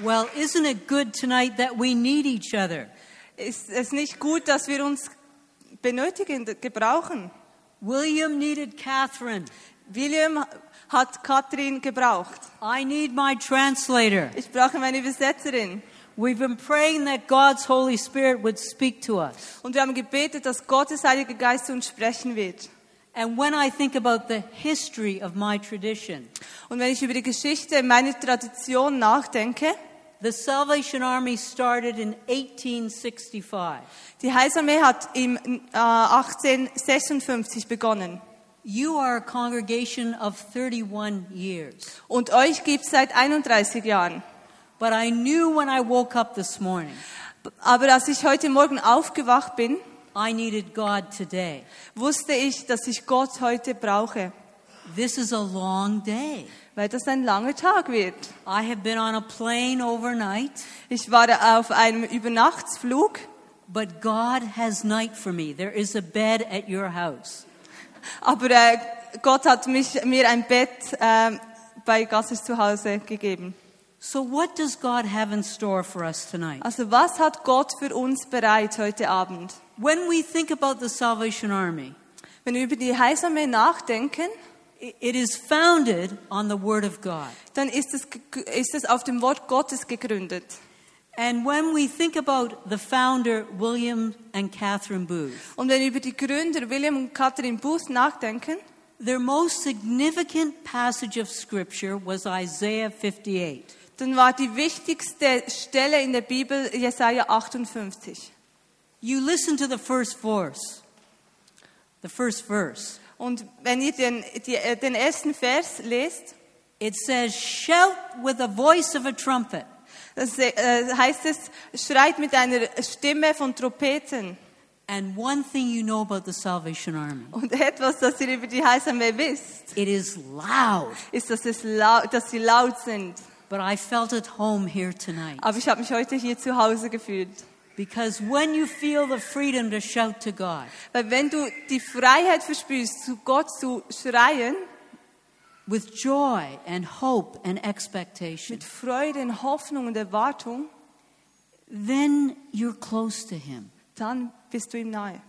Well, isn't it good tonight that we need each other? Ist es nicht gut, dass wir uns benötigen, gebrauchen? William needed Catherine. William hat Katrin gebraucht. I need my translator. Ich brauche meine Übersetzerin. We've been praying that God's Holy Spirit would speak to us. Und wir haben gebetet, dass Gottes Heilige Geist zu uns sprechen wird. And when I think about the history of my tradition, Und wenn ich über die Geschichte meiner Tradition nachdenke, the Salvation Army started in 1865. die Heilsarmee hat im äh, 1856 begonnen. You are a congregation of 31 years. Und euch gibt es seit 31 Jahren. But I knew when I woke up this morning, Aber als ich heute Morgen aufgewacht bin, I needed God today. wusste ich, dass ich Gott heute brauche, This is a long day. Weil das ein langer Tag wird. I have been on a plane overnight, Ich war auf einem Übernachtsflug, but God has night for me. There is a bed at your house. aber äh, Gott hat mich, mir ein Bett äh, bei Gasses zu Hause gegeben. So, what does God have in store for us tonight? Also was hat Gott für uns bereit heute Abend? When we think about the Salvation Army, Wenn wir über die Heilsarmee nachdenken, it is founded on the Word of God. dann ist es, ist es auf dem Wort Gottes gegründet. And when we think about the founder, William and Catherine Booth, Und wenn wir über die Gründer William und Catherine Booth nachdenken, their most significant passage of Scripture was Isaiah 58. dann war die wichtigste Stelle in der Bibel Jesaja 58. You listen to the first verse. The first verse. Und wenn ihr den, die, äh, den ersten Vers lest, It says, Shout with the voice of a trumpet. das äh, heißt es, schreit mit einer Stimme von Trompeten. And one thing you know about the Salvation Army Und etwas, das ihr über die Heilsarmee wisst, it is loud. ist, dass, es lau dass sie laut sind. But I felt at home here tonight. Aber ich habe mich heute hier zu Hause gefühlt. Because when you feel the freedom to shout to God, Weil wenn du die Freiheit verspürst, zu Gott zu schreien, with joy and hope and expectation, mit Freude und Hoffnung und Erwartung, then you're close to Him. dann bist du ihm nahe.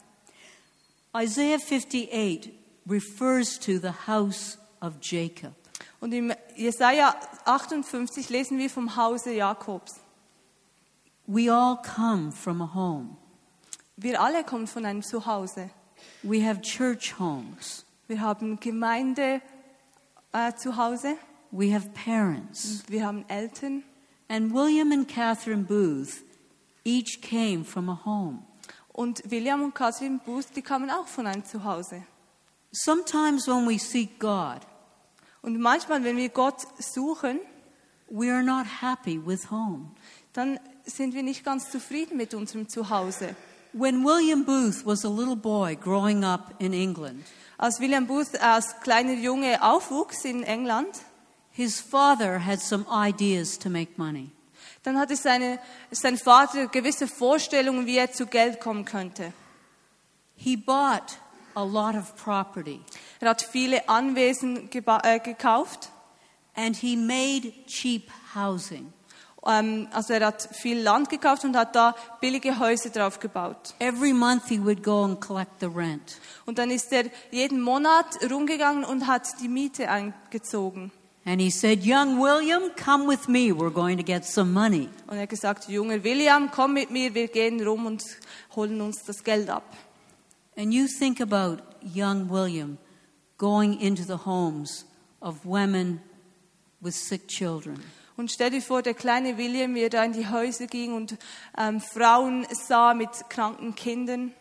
Isaiah 58 refers to the house of Jacob. Und im Jesaja 58 lesen wir vom Hause Jakobs. We all come from a home. Wir alle kommen von einem Zuhause. We have church homes. Wir haben Gemeinde äh, zu Hause, We have parents. wir haben Eltern. And William and Catherine Booth each came from a home. Und William und Catherine Booth, die kamen auch von einem Zuhause. Sometimes when we seek God, Und manchmal, wenn wir Gott suchen, we are not happy with home. dann sind wir nicht ganz zufrieden mit unserem Zuhause. When William Booth was a little boy growing up in England, Als William Booth als kleiner Junge aufwuchs in England, his father had some ideas to make money. dann hatte seine, sein Vater gewisse Vorstellungen, wie er zu Geld kommen könnte. He bought a lot of property Er hat viele Anwesen äh, gekauft. and he made cheap housing. Ähm, also er hat viel Land gekauft und hat da billige Häuser drauf gebaut. Every month he would go and collect the rent. Und dann ist er jeden Monat rumgegangen und hat die Miete eingezogen. And he said, Young William, come with me. We're going to get some money. Und er hat gesagt, junger William, komm mit mir, wir gehen rum und holen uns das Geld ab. And you think about young William going into the homes of women with sick children. Und stell dir vor, der kleine William, wie er da in die Häuser ging und ähm, Frauen sah mit kranken Kindern.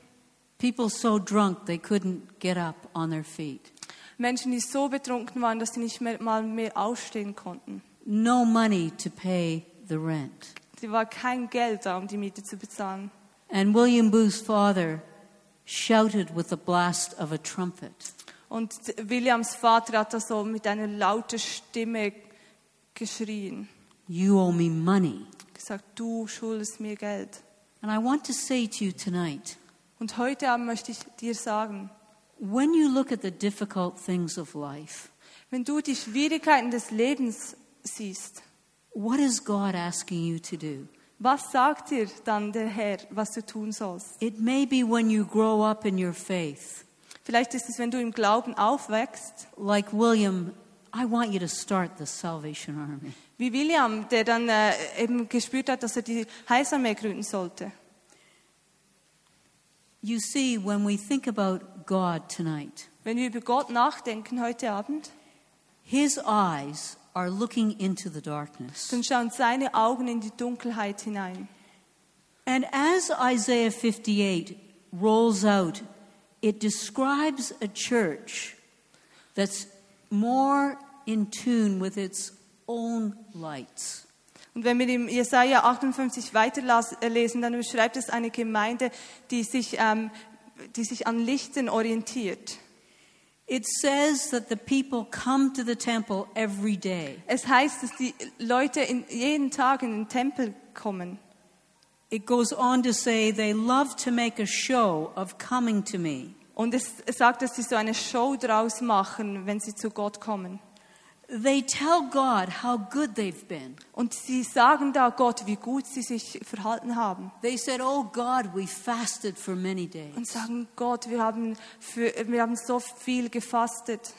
People so drunk they couldn't get up on their feet. Menschen, die so betrunken waren, dass sie nicht mehr, mal mehr aufstehen konnten. No money to pay the rent. Es war kein Geld da, um die Miete zu bezahlen. And William Booth's father shouted with the blast of a trumpet. Und Williams Vater hat da so mit einer lauten Stimme geschrien. You owe me money. Gesagt, du schuldest mir Geld. And I want to say to you tonight Und heute Abend möchte ich dir sagen, when you look at the difficult things of life, wenn du die Schwierigkeiten des Lebens siehst, what is God asking you to do? Was sagt dir dann der Herr, was du tun sollst? It may be when you grow up in your faith. Vielleicht ist es, wenn du im Glauben aufwächst, Like William, I want you to start the Salvation Army. wie William, der dann äh, eben gespürt hat, dass er die Heilsarmee gründen sollte. You see, when we think about God tonight, Wenn wir über Gott nachdenken heute Abend, His eyes are looking into the darkness. dann schauen seine Augen in die Dunkelheit hinein. And as Isaiah 58 rolls out, it describes a church that's more in tune with its own lights. Und wenn wir im Jesaja 58 weiterlesen, äh, dann beschreibt es eine Gemeinde, die sich, ähm, die sich an Lichten orientiert. It says that the people come to the temple every day. Es heißt, dass die Leute in, jeden Tag in den Tempel kommen. It goes on to say they love to make a show of coming to me. Und es sagt, dass sie so eine Show draus machen, wenn sie zu Gott kommen. They tell God how good they've been. Und sie sagen da Gott, wie gut sie sich verhalten haben. They said, Oh God, we fasted for many days. Und sagen Gott, wir haben, für, wir haben so viel gefastet.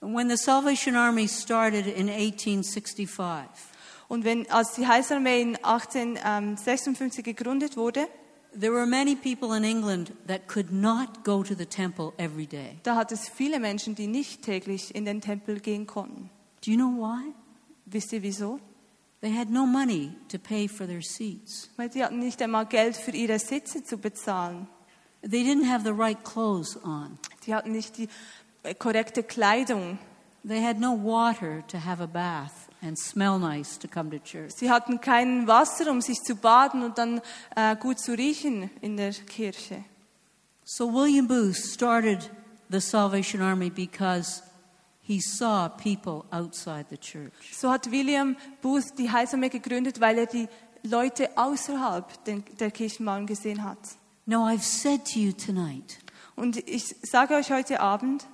And when the Salvation Army started in 1865, Und wenn, als die Heilsarmee in 1856 gegründet wurde, there were many people in England that could not go to the temple every day. da hat es viele Menschen, die nicht täglich in den Tempel gehen konnten. Do you know why? Wisst ihr wieso? They had no money to pay for their seats. Weil sie hatten nicht einmal Geld für ihre Sitze zu bezahlen. They didn't have the right clothes on. Die hatten nicht die äh, korrekte Kleidung. They had no water to have a bath and smell nice to come to church. Sie hatten kein Wasser, um sich zu baden und dann äh, gut zu riechen in der Kirche. So William Booth started the Salvation Army because he saw people outside the church. So hat William Booth die Heilsarmee gegründet, weil er die Leute außerhalb den- der Kirchenmauern gesehen hat. Now, I've said to you tonight Und ich sage euch heute Abend,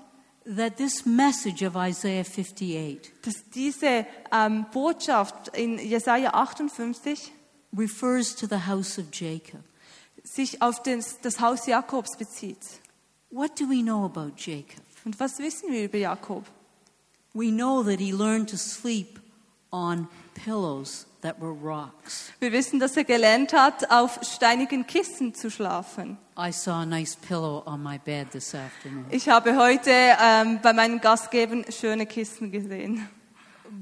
that this message of Isaiah 58 dass diese ähm, Botschaft in Jesaja 58 refers to the house of Jacob. sich auf das, das Haus Jakobs bezieht. What do we know about Jacob? Und was wissen wir über Jakob? We know that he learned to sleep on pillows that were rocks. Wir wissen, dass er gelernt hat, auf steinigen Kissen zu schlafen. I saw a nice pillow on my bed this afternoon. Ich habe heute ähm, bei meinen Gastgebern schöne Kissen gesehen.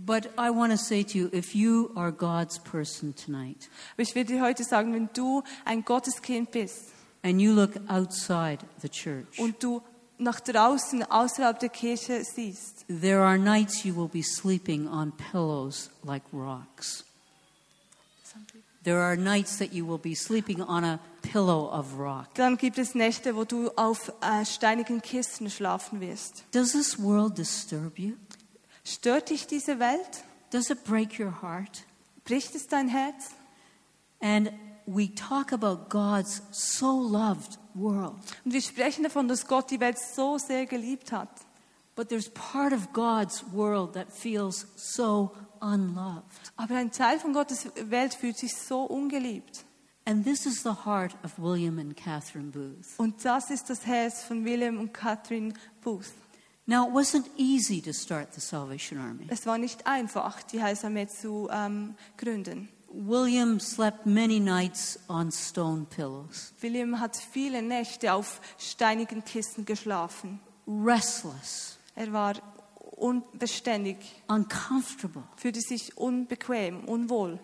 But I want to say to you if you are God's person tonight Aber ich will dir heute sagen, wenn du ein Gotteskind bist and you look outside the church, und du nach draußen, außerhalb der Kirche siehst, there are nights you will be sleeping on pillows like rocks. There are nights that you will be sleeping on a pillow of rock. dann gibt es Nächte, wo du auf äh, steinigen Kissen schlafen wirst. Does this world disturb you? Stört dich diese Welt? Does it break your heart? Bricht es dein Herz? And we talk about God's so loved world. Und wir sprechen davon, dass Gott die Welt so sehr geliebt hat. But there's part of God's world that feels so unloved. Aber ein Teil von Gottes Welt fühlt sich so ungeliebt. And this is the heart of William and Catherine Booth. Und das ist das Herz von William und Catherine Booth. Now, it wasn't easy to start the Salvation Army. Es war nicht einfach, die Heilsarmee zu ähm, gründen. William slept many nights on stone pillows, William hat viele Nächte auf steinigen Kissen geschlafen. restless, Er war unbeständig, uncomfortable. fühlte sich unbequem, unwohl.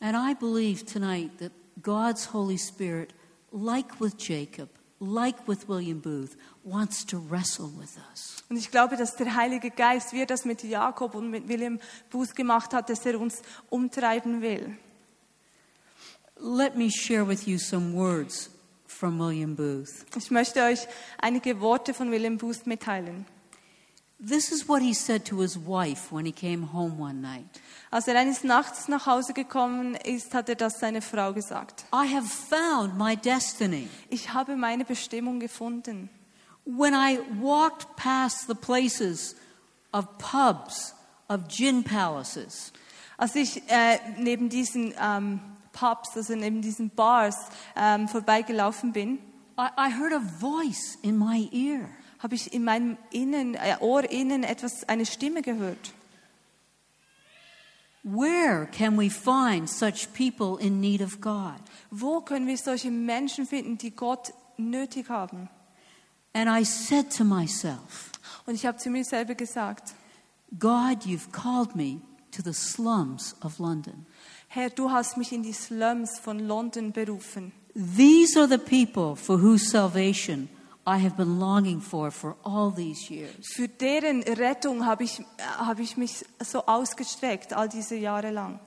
And I believe tonight that God's Holy Spirit, like with Jacob, like with William Booth, wants to wrestle with us. Und ich glaube, dass der Heilige Geist, wie er das mit Jakob und mit William Booth gemacht hat, dass er uns umtreiben will. Let me share with you some words from William Booth. Ich möchte euch einige Worte von William Booth mitteilen. This is what he said to his wife when he came home one night Als er eines Nachts nach Hause gekommen ist, hat er das seiner Frau gesagt. I have found my destiny. Ich habe meine Bestimmung gefunden. When I walked past the places of pubs, of gin palaces, Als ich äh, neben diesen ähm, Pubs, also neben diesen Bars ähm, vorbeigelaufen bin, I, I heard a voice in my ear. habe ich in meinem Innen, äh, Ohr innen etwas, eine Stimme gehört. Where can we find such people in need of God? Wo können wir solche Menschen finden, die Gott nötig haben? And I said to myself, Und ich habe zu mir selber gesagt, God, you've called me to the slums of London. Herr, du hast mich in die Slums von London berufen. These are the people for whose salvation I have been longing for for all these years. Für deren Rettung habe ich, habe ich mich so ausgestreckt, all diese Jahre lang.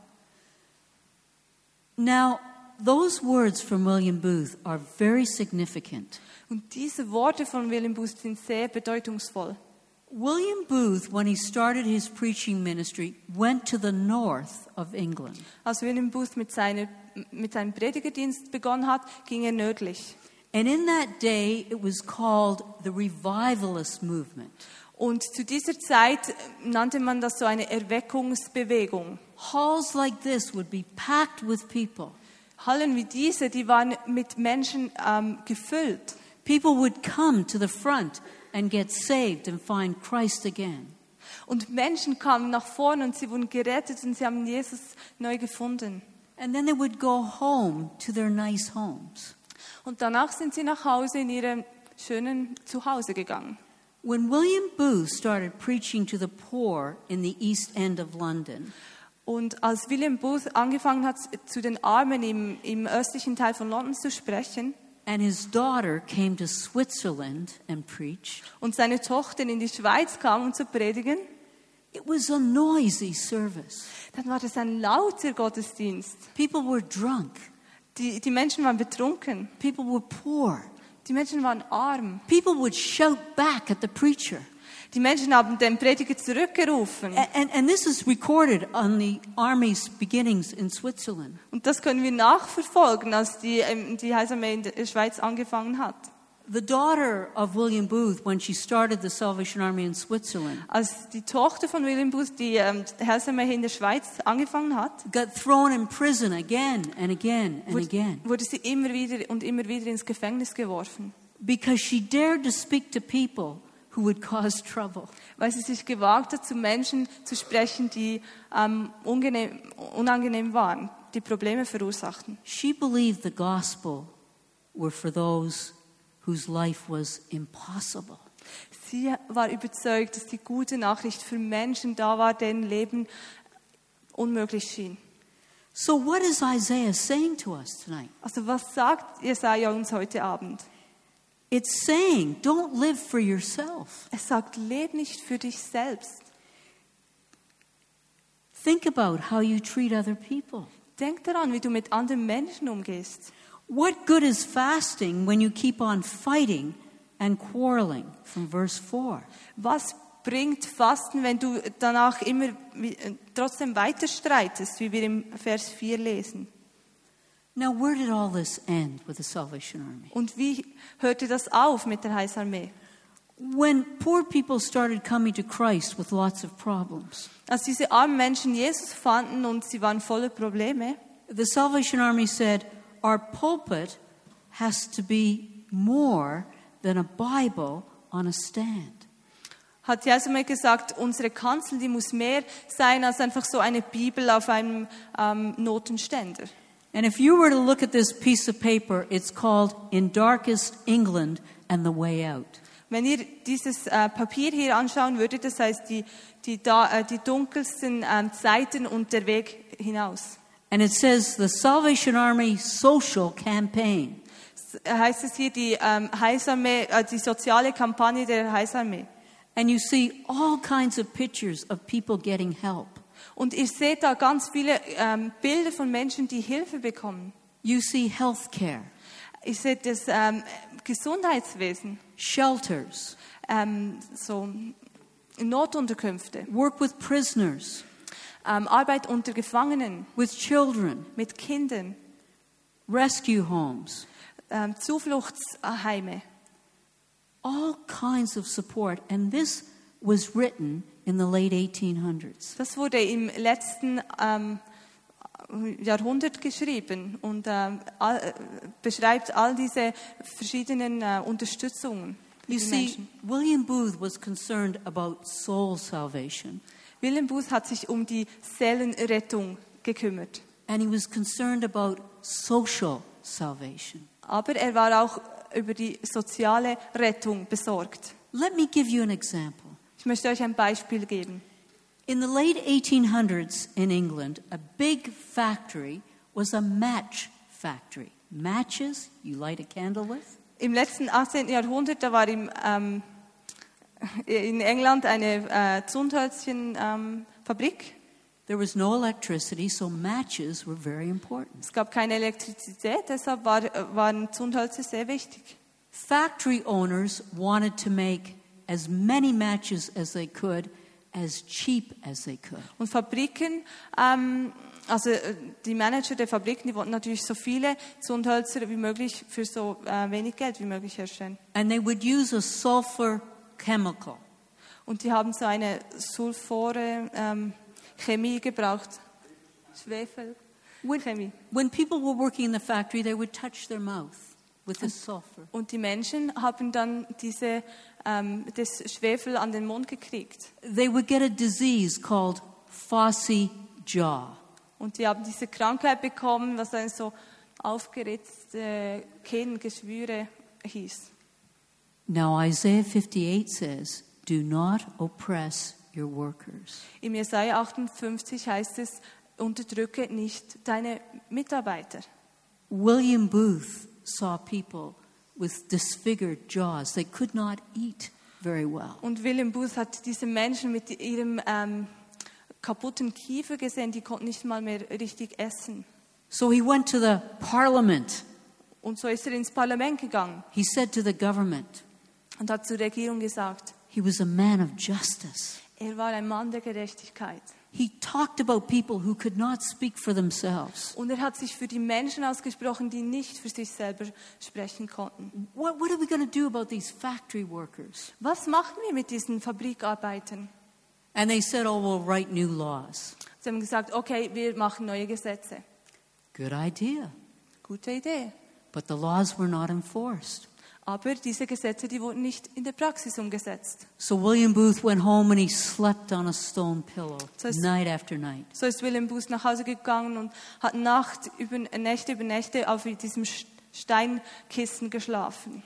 Now, those words from William Booth are very significant. Und diese Worte von William Booth sind sehr bedeutungsvoll. William Booth, when he started his preaching ministry, went to the north of England. Als William Booth mit, seiner, mit seinem Predigerdienst begonnen hat, ging er nördlich. And in that day, it was called the revivalist movement. Und zu dieser Zeit nannte man das so eine Erweckungsbewegung. Halls like this would be packed with people. Hallen wie diese, die waren mit Menschen ähm, gefüllt. People would come to the front and get saved and find Christ again. Und Menschen kamen nach vorne und sie wurden gerettet und sie haben Jesus neu gefunden. And then they would go home to their nice homes. Und danach sind sie nach Hause in ihrem schönen Zuhause gegangen. When William Booth started preaching to the poor in the East End of London, Und als William Booth angefangen hat, zu den Armen im, im östlichen Teil von London zu sprechen and his daughter came to Switzerland and preached, und seine Tochter in die Schweiz kam, um zu predigen, it was a noisy service. dann war das ein lauter Gottesdienst. People were drunk, Die, die Menschen waren betrunken, people were poor. die Menschen waren arm. People would shout back at the preacher. Die Menschen haben den Prediger zurückgerufen. And, and this is recorded on the army's beginnings in Switzerland. Und das können wir nachverfolgen, als die, ähm, die Heilsarmee in der Schweiz angefangen hat. The daughter of William Booth, when she started the Salvation Army in Switzerland, Als die Tochter von William Booth die ähm, Heilsarmee in der Schweiz angefangen hat, got thrown in prison again and again and wurde, again wurde sie immer wieder und immer wieder ins Gefängnis geworfen, because she dared to speak to people who would cause trouble. weil sie sich gewagt hat, zu Menschen zu sprechen, die ähm, ungenehm, unangenehm waren, die Probleme verursachten. She believed the gospel were for those whose life was impossible. Sie war überzeugt, dass die gute Nachricht für Menschen da war, deren Leben unmöglich schien. So, what is Isaiah saying to us tonight? Also was sagt Jesaja uns heute Abend? It's saying, don't live for yourself. Es sagt, leb nicht für dich selbst. Think about how you treat other people. Denk daran, wie du mit anderen Menschen umgehst. What good is fasting when you keep on fighting and quarreling? From verse 4. Was bringt Fasten, wenn du danach immer äh, trotzdem weiter streitest, wie wir im Vers 4 lesen? Now, where did all this end with the Salvation Army? Und wie hörte das auf mit der Heilsarmee? When poor people started coming to Christ with lots of problems, Als diese armen Menschen Jesus fanden und sie waren voller Probleme, the Salvation Army said, Our pulpit has to be more than a Bible on a stand. hat die Heilsarmee gesagt, unsere Kanzel, die muss mehr sein als einfach so eine Bibel auf einem ähm, Notenständer. And if you were to look at this piece of paper, it's called In Darkest England and the Way Out. Wenn ihr dieses äh, Papier hier anschauen würdet, das heißt die, die, da, äh, die dunkelsten ähm, Zeiten und der Weg hinaus. And it says the Salvation Army Social Campaign. S- äh, Heißt es hier die ähm, Heilsarmee, äh, die soziale Kampagne der Heilsarmee. And you see all kinds of pictures of people getting help. Und ihr seht da ganz viele ähm, Bilder von Menschen, die Hilfe bekommen. You see health care, Ihr seht das ähm, Gesundheitswesen, shelters, ähm, so Notunterkünfte, work with prisoners, ähm, Arbeit unter Gefangenen, with children, mit Kindern, rescue homes, ähm, Zufluchtsheime. all kinds of support. And this was written in the late 1800s. Das wurde im letzten ähm, Jahrhundert geschrieben und ähm, all, äh, beschreibt all diese verschiedenen äh, Unterstützungen. You see, Menschen. William Booth was concerned about soul salvation, Wilhelm Booth hat sich um die Seelenrettung gekümmert. and he was concerned about social salvation. Aber er war auch über die soziale Rettung besorgt. Let me give you an example. Ich möchte euch ein Beispiel geben. In the late 1800s in England, a big factory was a match factory. Matches you light a candle with? Im letzten 18. Jahrhundert, da war im, ähm, in England eine äh, Zündhölzchenfabrik. Ähm. There was no electricity, so matches were very important. es gab keine Elektrizität, deshalb war, äh, waren Zündhölzer sehr wichtig. Factory owners wanted to make as many matches as they could, as cheap as they could. Und Fabriken, ähm, also äh, die Manager der Fabriken, die wollten natürlich so viele Zündhölzer wie möglich für so äh, wenig Geld wie möglich herstellen. And they would use a sulfur chemical. Und die haben so eine Sulfore ähm, Chemie gebraucht. Schwefel. Chemie. When people were working in the factory, they would touch their mouth with the sulfur. Und die Menschen haben dann diese, ähm, das Schwefel an den Mund gekriegt. They would get a disease called Fossey jaw. Und die haben diese Krankheit bekommen, was dann so aufgeritzte Kehlengeschwüre hieß. Now, Isaiah 58 says, Do not oppress your workers. Im Jesaja 58 heißt es, unterdrücke nicht deine Mitarbeiter. William Booth saw people with disfigured jaws. They could not eat very well. Und William Booth hat diese Menschen mit ihrem ähm, kaputten Kiefer gesehen, die konnten nicht mal mehr richtig essen. So he went to the parliament. Und so ist er ins Parlament gegangen He said to the government, und hat zur Regierung gesagt, he was a man of justice. er war ein Mann der Gerechtigkeit. He talked about people who could not speak for themselves. Und er hat sich für die Menschen ausgesprochen, die nicht für sich selber sprechen konnten. What, what are we going to do about these factory workers? Was machen wir mit diesen Fabrikarbeitern? And they said, oh, we'll write new laws. Sie haben gesagt, okay, wir machen neue Gesetze. Good idea. Gute Idee. But the laws were not enforced. Aber diese Gesetze, die wurden nicht in der Praxis umgesetzt. So William Booth went home and he slept on a stone pillow So it's- night after night. So ist William Booth nach Hause gegangen und hat Nacht über, Nächte über Nächte auf diesem Steinkissen geschlafen.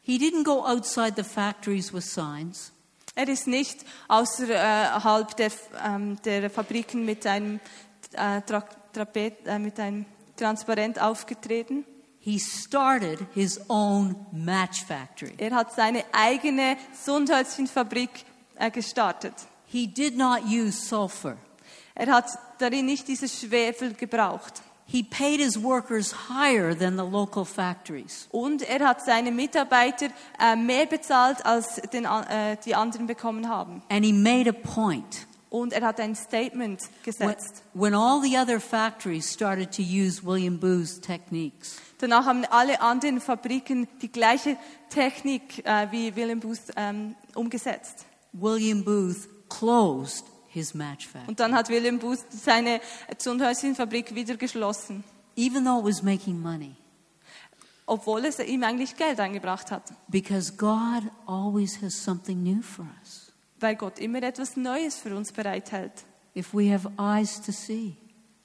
He didn't go outside the factories with signs. Er ist nicht außerhalb der, ähm, der Fabriken mit einem, äh, Tra Trapet, äh, mit einem Transparent aufgetreten. He started his own match factory. Er hat seine eigene Sundhölzchenfabrik äh, gestartet. He did not use sulfur. Er hat darin nicht dieses Schwefel gebraucht. He paid his workers higher than the local factories. Und er hat seine Mitarbeiter äh, mehr bezahlt, als den, äh, die anderen bekommen haben. And he made a point. Und er hat ein Statement When, gesetzt. when all the other factories started to use William Booth's techniques, Danach haben alle anderen Fabriken die gleiche Technik äh, wie William Booth ähm, umgesetzt. William Booth closed his match factory, Und dann hat William Booth seine Zündhölzchenfabrik wieder geschlossen, even though it was making money, obwohl es ihm eigentlich Geld eingebracht hat. because God always has something new for us. Weil Gott immer etwas Neues für uns bereithält, If we have eyes to see.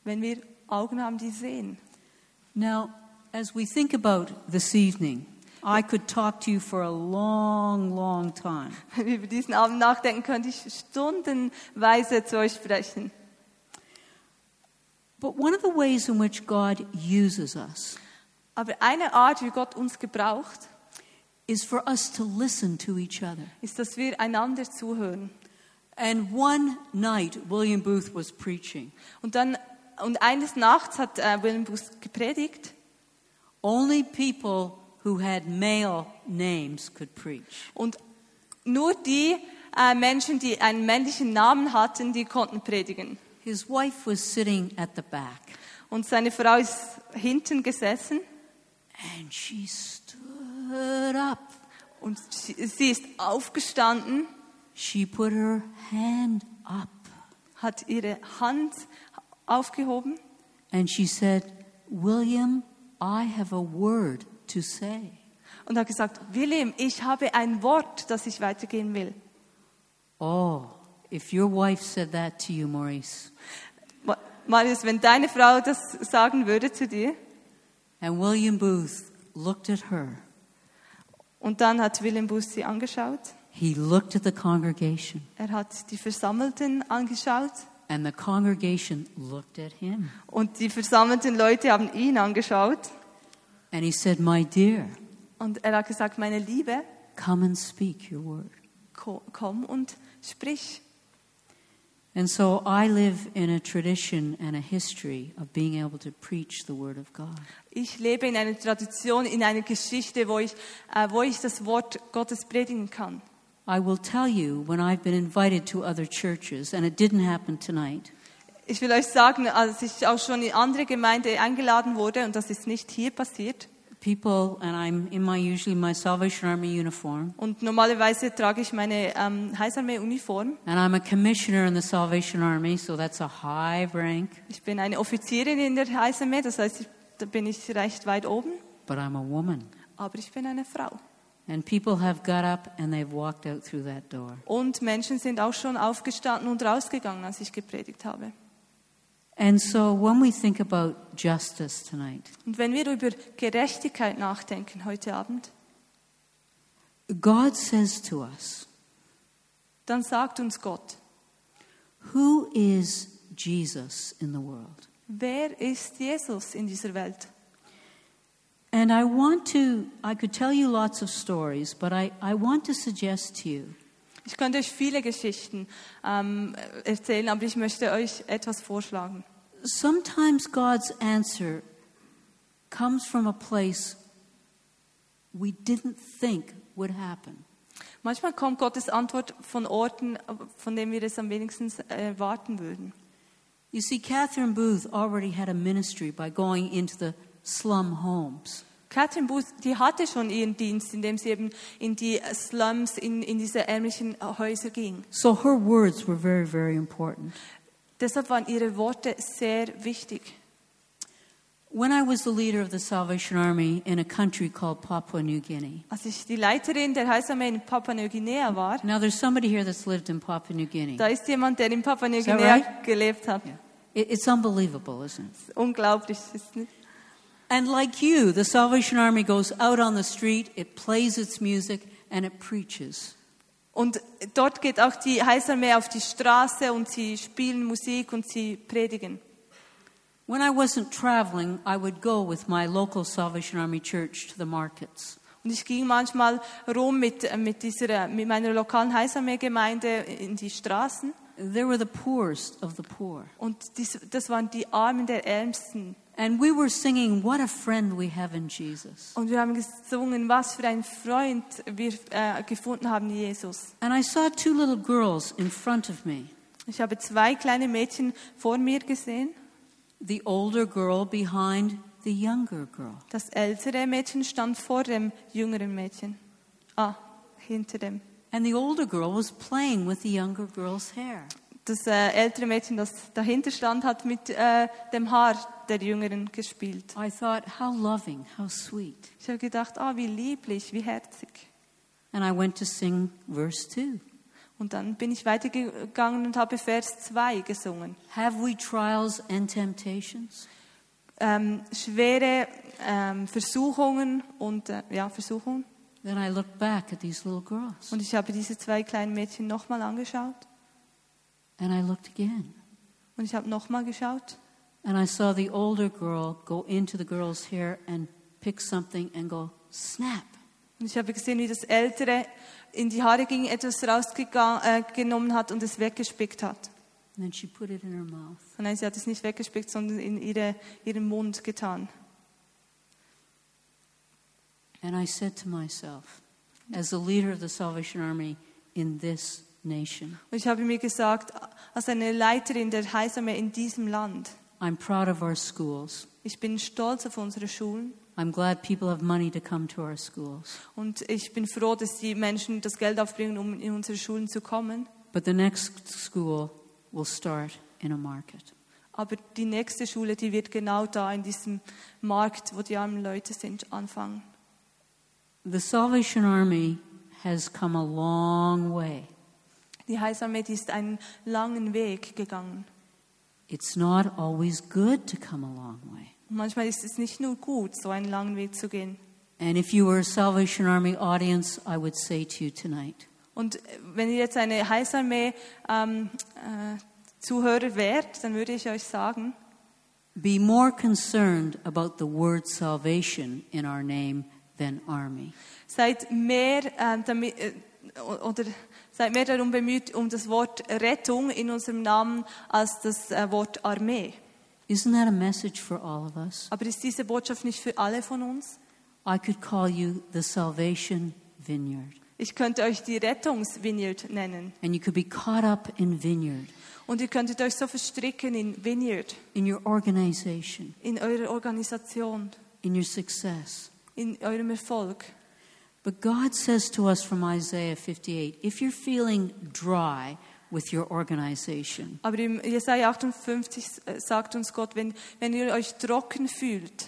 wenn wir Augen haben, die sehen. Now, as we think about this evening, I could talk to you for a long, long time. Wenn wir über diesen Abend nachdenken, könnte ich stundenweise zu euch sprechen. But one of the ways in which God uses us Aber eine Art, wie Gott uns gebraucht, is for us to listen to each other. ist, dass wir einander zuhören. And one night, William Booth was preaching. Und dann und eines Nachts hat äh, William Booth gepredigt Only people who had male names could preach. und nur die äh, Menschen, die einen männlichen Namen hatten, die konnten predigen. His wife was sitting at the back, Und seine Frau ist hinten gesessen and she stood up und sie, sie ist aufgestanden she put her hand up hat ihre Hand aufgehoben and she said, William, I have a word to say. und hat gesagt, William, ich habe ein Wort, das ich weitergehen will. Oh, if your wife said that to you, Maurice, Ma- Marius, wenn deine Frau das sagen würde zu dir, and William Booth looked at her, und dann hat William Booth sie angeschaut, he looked at the congregation, er hat die Versammelten angeschaut and the congregation looked at him. und die versammelten Leute haben ihn angeschaut And he said, My dear, und er hat gesagt, meine Liebe, come and speak your word. ko- komm und sprich. And so I live in a tradition and a history of being able to preach the word of God. Ich lebe in einer Tradition, in einer Geschichte, wo ich, äh, wo ich das Wort Gottes predigen kann. I will tell you when I've been invited to other churches, and it didn't happen tonight. Ich will euch sagen, als ich auch schon in andere Gemeinde eingeladen wurde, und das ist nicht hier passiert, People, and I'm in my usually my Salvation Army uniform, und normalerweise trage ich meine ähm, Heilsarmee-Uniform. and I'm a commissioner in the Salvation Army, so that's a high rank, Ich bin eine Offizierin in der Heilsarmee, das heißt, ich, da bin ich recht weit oben, but I'm a woman. aber ich bin eine Frau. And people have got up and they've walked out through that door. Und Menschen sind auch schon aufgestanden und rausgegangen, als ich gepredigt habe. And so when we think about justice tonight, Und wenn wir über Gerechtigkeit nachdenken heute Abend, God says to us, dann sagt uns Gott, Who is Jesus in the world? Wer ist Jesus in dieser Welt? And I want to, I could tell you lots of stories, but I, I want to suggest to you Ich könnte euch viele Geschichten ähm, erzählen, aber ich möchte euch etwas vorschlagen. sometimes God's answer comes from a place we didn't think would happen. Manchmal kommt Gottes Antwort von Orten, von denen wir es am wenigsten erwarten würden. You see, Catherine Booth already had a ministry by going into the slum homes. Catherine Booth, die hatte schon ihren Dienst, indem sie eben in die Slums, in, in diese ärmlichen Häuser ging. So her words were very, very important. Deshalb waren ihre Worte sehr wichtig. When I was the leader of the Salvation Army in a country called Papua New Guinea, Als ich die Leiterin der Heilsarmee in Papua-Neuguinea war, now there's somebody here that's lived in Papua New Guinea. da ist jemand, der in that Papua-Neuguinea right? gelebt hat. Yeah. It, it's unbelievable, isn't it? Unglaublich. Ist nicht And like you, the Salvation Army goes out on the street, it plays its music, and it preaches. Und dort geht auch die Heilsarmee auf die Straße und sie spielen Musik und sie predigen. When I wasn't traveling, I would go with my local Salvation Army church to the markets. Und ich ging manchmal rum mit, äh, mit, dieser, mit meiner lokalen Heilsarmee-Gemeinde in die Straßen. They were the poorest of the poor. Und dies, das waren die Armen der Ärmsten. And we were singing, What a Friend We Have in Jesus. Und wir haben gesungen, was für ein Freund wir äh, gefunden haben, Jesus. And I saw two little girls in front of me. Ich habe zwei kleine Mädchen vor mir gesehen. The older girl behind the younger girl. Das ältere Mädchen stand vor dem jüngeren Mädchen. Ah, hinter dem. And the older girl was playing with the younger girl's hair. Das äh, ältere Mädchen, das dahinter stand, hat mit äh, dem Haar der Jüngeren gespielt. I thought, how loving, how sweet. Ich habe gedacht, ah, wie lieblich, wie herzig. And I went to sing verse 2. Und dann bin ich weitergegangen und habe Vers 2 gesungen. Have we trials and temptations? Ähm, schwere ähm, Versuchungen und äh, ja, Versuchungen. Then I looked back at these little girls. Und ich habe diese zwei kleinen Mädchen nochmal angeschaut. And I looked again. Und ich habe nochmal geschaut. And I saw the older girl go into the girl's hair and pick something and go, snap. Und ich habe gesehen, wie das Ältere in die Haare ging, etwas rausgenommen äh, hat und es weggespickt hat. And then she put it in her mouth. Und nein, sie hat es nicht weggespickt, sondern in ihre, ihren Mund getan. And I said to myself, as the leader of the Salvation Army in this nation, Und ich habe mir gesagt, als eine Leiterin der Heilsarmee in diesem Land, I'm proud of our schools. ich bin stolz auf unsere Schulen. I'm glad people have money to come to our schools. Und ich bin froh, dass die Menschen das Geld aufbringen, um in unsere Schulen zu kommen. But the next school will start in a market. Aber die nächste Schule, die wird genau da in diesem Markt, wo die armen Leute sind, anfangen. The Salvation Army has come a long way. Die Heilsarmee, ist einen langen Weg gegangen. It's not always good to come a long way. Manchmal ist es nicht nur gut, so einen langen Weg zu gehen. And if you were a Salvation Army audience, I would say to you tonight Und äh, wenn ihr jetzt eine Heilsarmee ähm, äh, Zuhörer wärt, dann würde ich euch sagen, be more concerned about the word salvation in our name than army. seid mehr, ähm, damit, äh, oder seid mehr darum bemüht, um das Wort Rettung in unserem Namen als das äh, Wort Armee. Isn't that a message for all of us? Aber ist diese Botschaft nicht für alle von uns? I could call you the Salvation Vineyard. Ich könnte euch die Rettungsvineyard nennen. And you could be caught up in Vineyard, Und ihr könntet euch so verstricken in Vineyard, in your organization, in eurer Organisation, in your success. in eurem Erfolg. But God says to us from Isaiah 58 if you're feeling dry with your organization, Aber im Jesaja 58 äh, sagt uns Gott, wenn, wenn ihr euch trocken fühlt,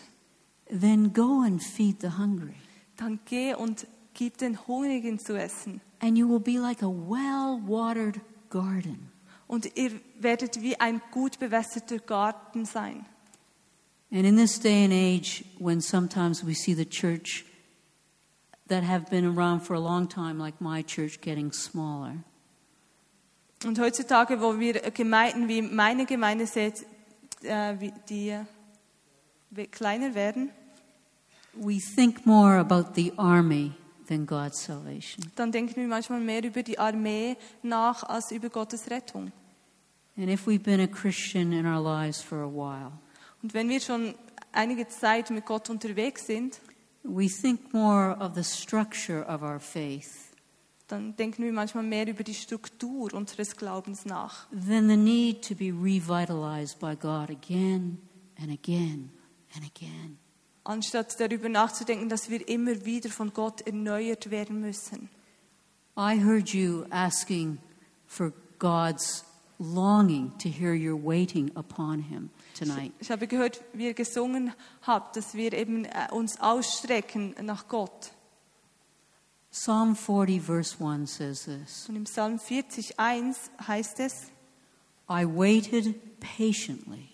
then go and feed the hungry. dann geh und gib den Hungrigen zu essen. And you will be like a well watered garden. Und ihr werdet wie ein gut bewässerter Garten sein. And in this day and age, when sometimes we see the church that have been around for a long time, like my church, getting smaller, Und heutzutage, wo wir Gemeinden wie meine Gemeinde seht, äh, die kleiner werden, we think more about the army than God's salvation. dann denken wir manchmal mehr über die Armee nach als über Gottes Rettung. And if we've been a Christian in our lives for a while, Und wenn wir schon einige Zeit mit Gott unterwegs sind, we think more of the structure of our faith dann denken wir manchmal mehr über die Struktur unseres Glaubens nach, than the need to be revitalized by God again and again and again. anstatt darüber nachzudenken, dass wir immer wieder von Gott erneuert werden müssen. I heard you asking for God's longing to hear your waiting upon Him tonight. Ich habe gehört, wie ihr gesungen habt, dass wir eben äh, uns ausstrecken nach Gott. Psalm 40, verse 1 says this Und im Psalm 40, 1 heißt es, I waited patiently,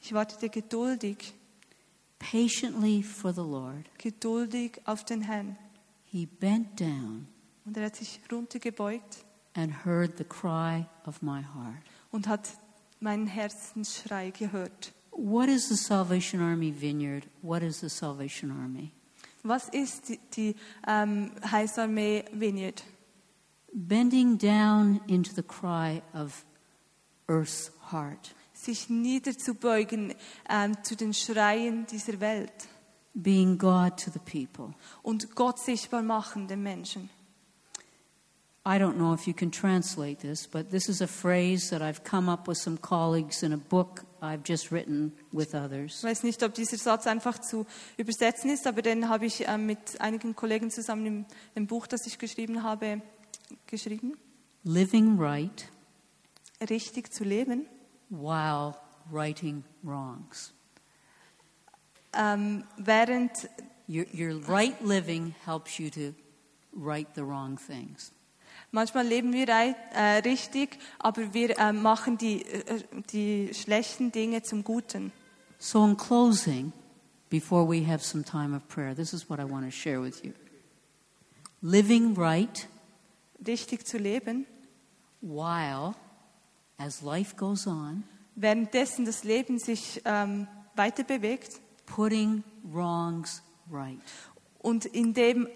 ich wartete geduldig, patiently for the Lord. geduldig auf den Herrn. He bent down Und er hat sich runtergebeugt and heard the cry of my heart. und hat meinen Herzensschrei gehört. What is the Salvation Army vineyard? What is the Salvation Army? Was ist die, die ähm, Heilsarmee Vineyard? Bending down into the cry of earth's heart, Sich niederzubeugen ähm, zu den Schreien dieser Welt being God to the people. und Gott sichtbar machen den Menschen. I don't know if you can translate this, but this is a phrase that I've come up with some colleagues in a book I've just written with others. Ich weiß nicht, ob dieser Satz einfach zu übersetzen ist, aber den habe ich ähm, mit einigen Kollegen zusammen im, im Buch, das ich geschrieben habe, geschrieben. Living right Richtig zu leben, while righting wrongs. ähm, während Your, your right living helps you to right the wrong things. Manchmal leben wir äh, richtig, aber wir äh, machen die, äh, die schlechten Dinge zum Guten. So, in closing, before we have some time of prayer, this is what I want to share with you. Living right Richtig zu leben, while, as life goes on, währenddessen das Leben sich ähm, weiter bewegt putting wrongs right. und indem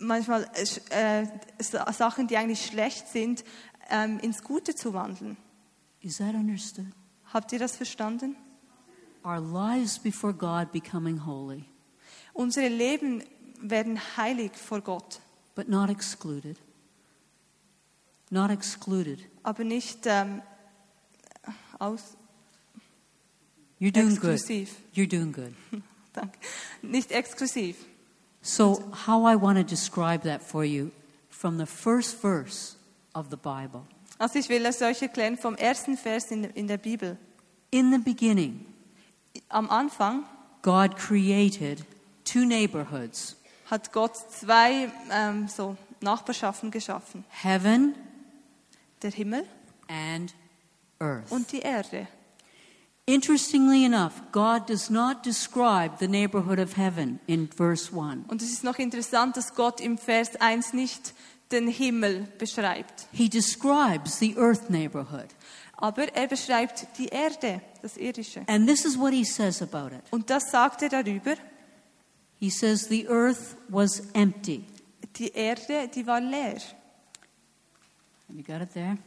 manchmal äh, äh, Sa- Sachen, die eigentlich schlecht sind, ähm, ins Gute zu wandeln. Is that understood? Habt ihr das verstanden? Our lives before God becoming holy, Unsere Leben werden heilig vor Gott, but not excluded. Not excluded. aber nicht ähm, aus You're doing good. exklusiv. You're doing good. Danke. Nicht exklusiv. So, how I want to describe that for you from the first verse of the Bible. Also ich will es euch erklären vom ersten Vers in, in der Bibel. In the beginning, Am Anfang God created two neighborhoods hat Gott zwei ähm, so Nachbarschaften geschaffen. heaven Der Himmel and earth. und die Erde. Interestingly enough, God does not describe the neighborhood of heaven in verse 1. Und es ist noch interessant, dass Gott im Vers 1 nicht den Himmel beschreibt, He describes the earth neighborhood. aber er beschreibt die Erde, das Irdische. And this is what he says about it. Und das sagt er darüber. He says the earth was empty. Die Erde, die war leer. Have you got it there?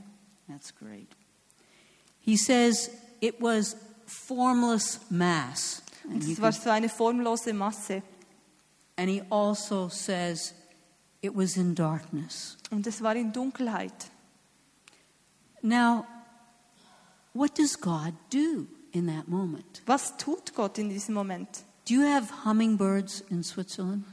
That's great. He says it was formless mass. Und es war so eine formlose Masse. and he also says it was in darkness. Und es war in Dunkelheit. Now, what does God do in that moment? Was tut Gott in diesem Moment? Do you have hummingbirds in Switzerland?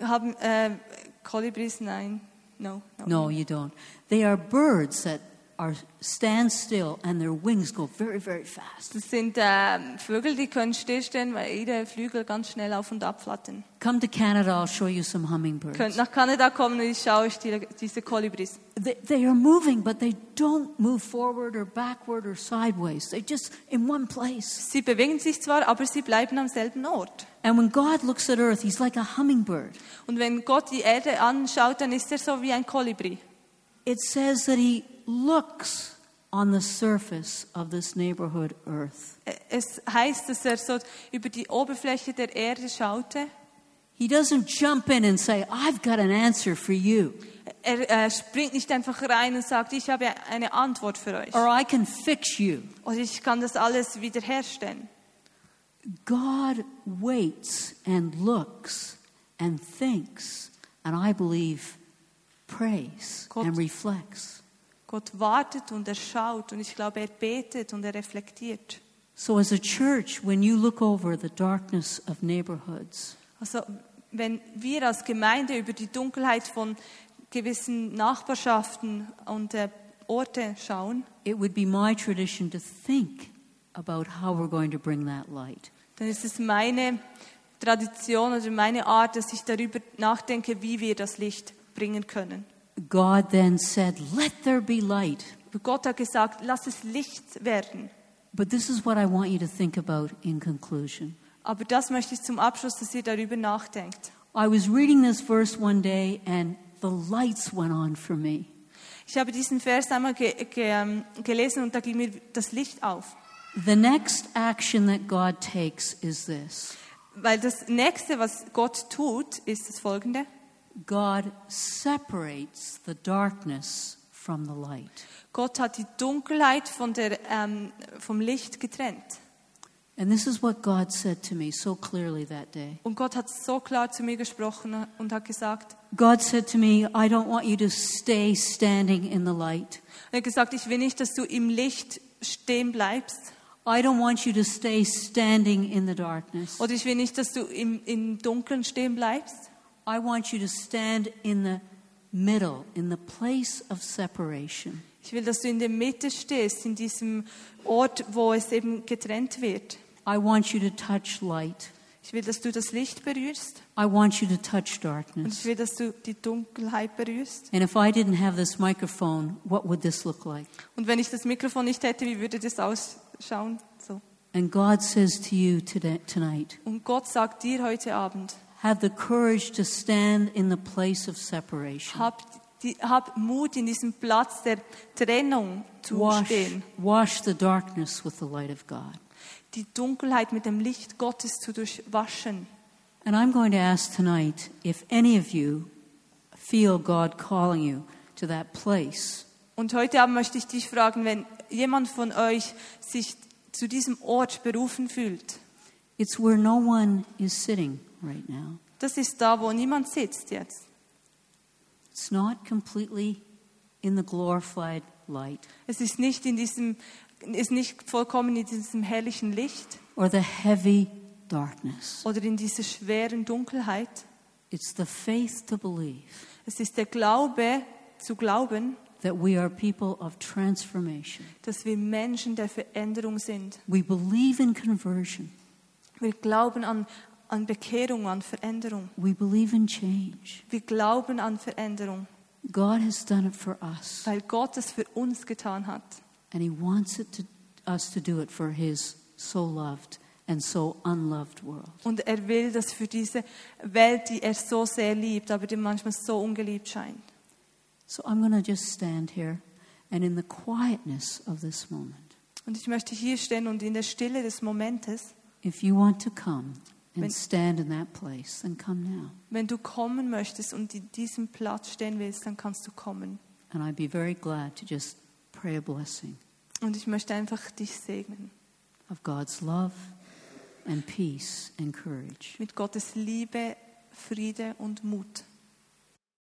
Haben äh, Kolibris? Nein. No. no. No, you don't. They are birds that are stand still and their wings go very, very fast. Das sind äh, Vögel, die können stillstehen, weil ihre Flügel ganz schnell auf und ab flattern. Come to Canada, I'll show you some hummingbirds. Könnt nach Kanada kommen und ich schaue euch die, diese Kolibris. They, they are moving, but they don't move forward or backward or sideways. They just in one place. Sie bewegen sich zwar, aber sie bleiben am selben Ort. And when God looks at earth, he's like a hummingbird. Und wenn Gott die Erde anschaut, dann ist er so wie ein Kolibri. It says that he looks on the surface of this neighborhood earth. Es heißt, dass er so über die Oberfläche der Erde schaute. He doesn't jump in and say, I've got an answer for you, Er äh, springt nicht einfach rein und sagt, ich habe eine Antwort für euch. or I can fix you. Oder ich kann das alles wiederherstellen. God waits and looks and thinks, and I believe prays Gott- and reflects. Gott wartet und er schaut und ich glaube, er betet und er reflektiert. So, as a church, when you look over the darkness of neighborhoods, Also wenn wir als Gemeinde über die Dunkelheit von gewissen Nachbarschaften und äh, Orte schauen, it would be my tradition to think about how we're going to bring that light. dann ist es meine Tradition oder meine Art, dass ich darüber nachdenke, wie wir das Licht bringen können. God then said, Let there be light. Gott hat gesagt, lass es Licht werden. But this is what I want you to think about in conclusion. Aber das möchte ich zum Abschluss, dass ihr darüber nachdenkt. I was reading this verse one day and the lights went on for me. Ich habe diesen Vers einmal ge ge ähm, gelesen und da ging mir das Licht auf. The next action that God takes is this Weil das nächste, was Gott tut, ist das folgende. God separates the darkness from the light. Gott hat die Dunkelheit von der, ähm, vom Licht getrennt. And this is what God said to me so clearly that day. Und Gott hat so klar zu mir gesprochen und hat gesagt, God said to me, I don't want you to stay standing in the light. er hat gesagt, ich will nicht, dass du im Licht stehen bleibst. I don't want you to stay standing in the darkness. Oder ich will nicht, dass du im, im Dunkeln stehen bleibst. I want you to stand in the middle, in the place of separation. Ich will, dass du in der Mitte stehst, in diesem Ort, wo es eben getrennt wird. I want you to touch light. Ich will, dass du das Licht berührst. I want you to touch Und darkness. ich will, dass du die Dunkelheit berührst. And if I didn't have this microphone, what would this look like? Und wenn ich das Mikrofon nicht hätte, wie würde das ausschauen? So. And God says to you today, tonight, Und Gott sagt dir heute Abend, have the courage to stand in the place of separation. hab, die, hab Mut, in diesem Platz der Trennung zu Wash, stehen. wash the darkness with the light of God. Die Dunkelheit mit dem Licht Gottes zu durchwaschen. And I'm going to ask tonight if any of you feel God calling you to that place. Und heute Abend möchte ich dich fragen, wenn jemand von euch sich zu diesem Ort berufen fühlt, It's where no one is sitting right now. das ist da, wo niemand sitzt jetzt. It's not completely in the glorified light Es ist nicht in diesem, ist nicht vollkommen in diesem herrlichen Licht or the heavy darkness. oder in dieser schweren Dunkelheit. It's the faith to believe Es ist der Glaube zu glauben, that we are people of transformation. dass wir Menschen der Veränderung sind. We believe in conversion. Wir glauben an, an Bekehrung, an Veränderung. We believe in change. Wir glauben an Veränderung, God has done it for us, weil Gott es für uns getan hat. and He wants it to, us to do it for His so loved and so unloved world. Und er will das für diese Welt, die er so sehr liebt, aber die manchmal so ungeliebt scheint. So I'm going to just stand here, and in the quietness of this moment, Und ich möchte hier stehen und in der Stille des Momentes, if you want to come and stand in that place, then come now. wenn du kommen möchtest und in diesem Platz stehen willst, dann kannst du kommen. And I'd be very glad to just pray a blessing Und ich möchte einfach dich segnen of God's love and peace and courage. mit Gottes Liebe, Friede und Mut.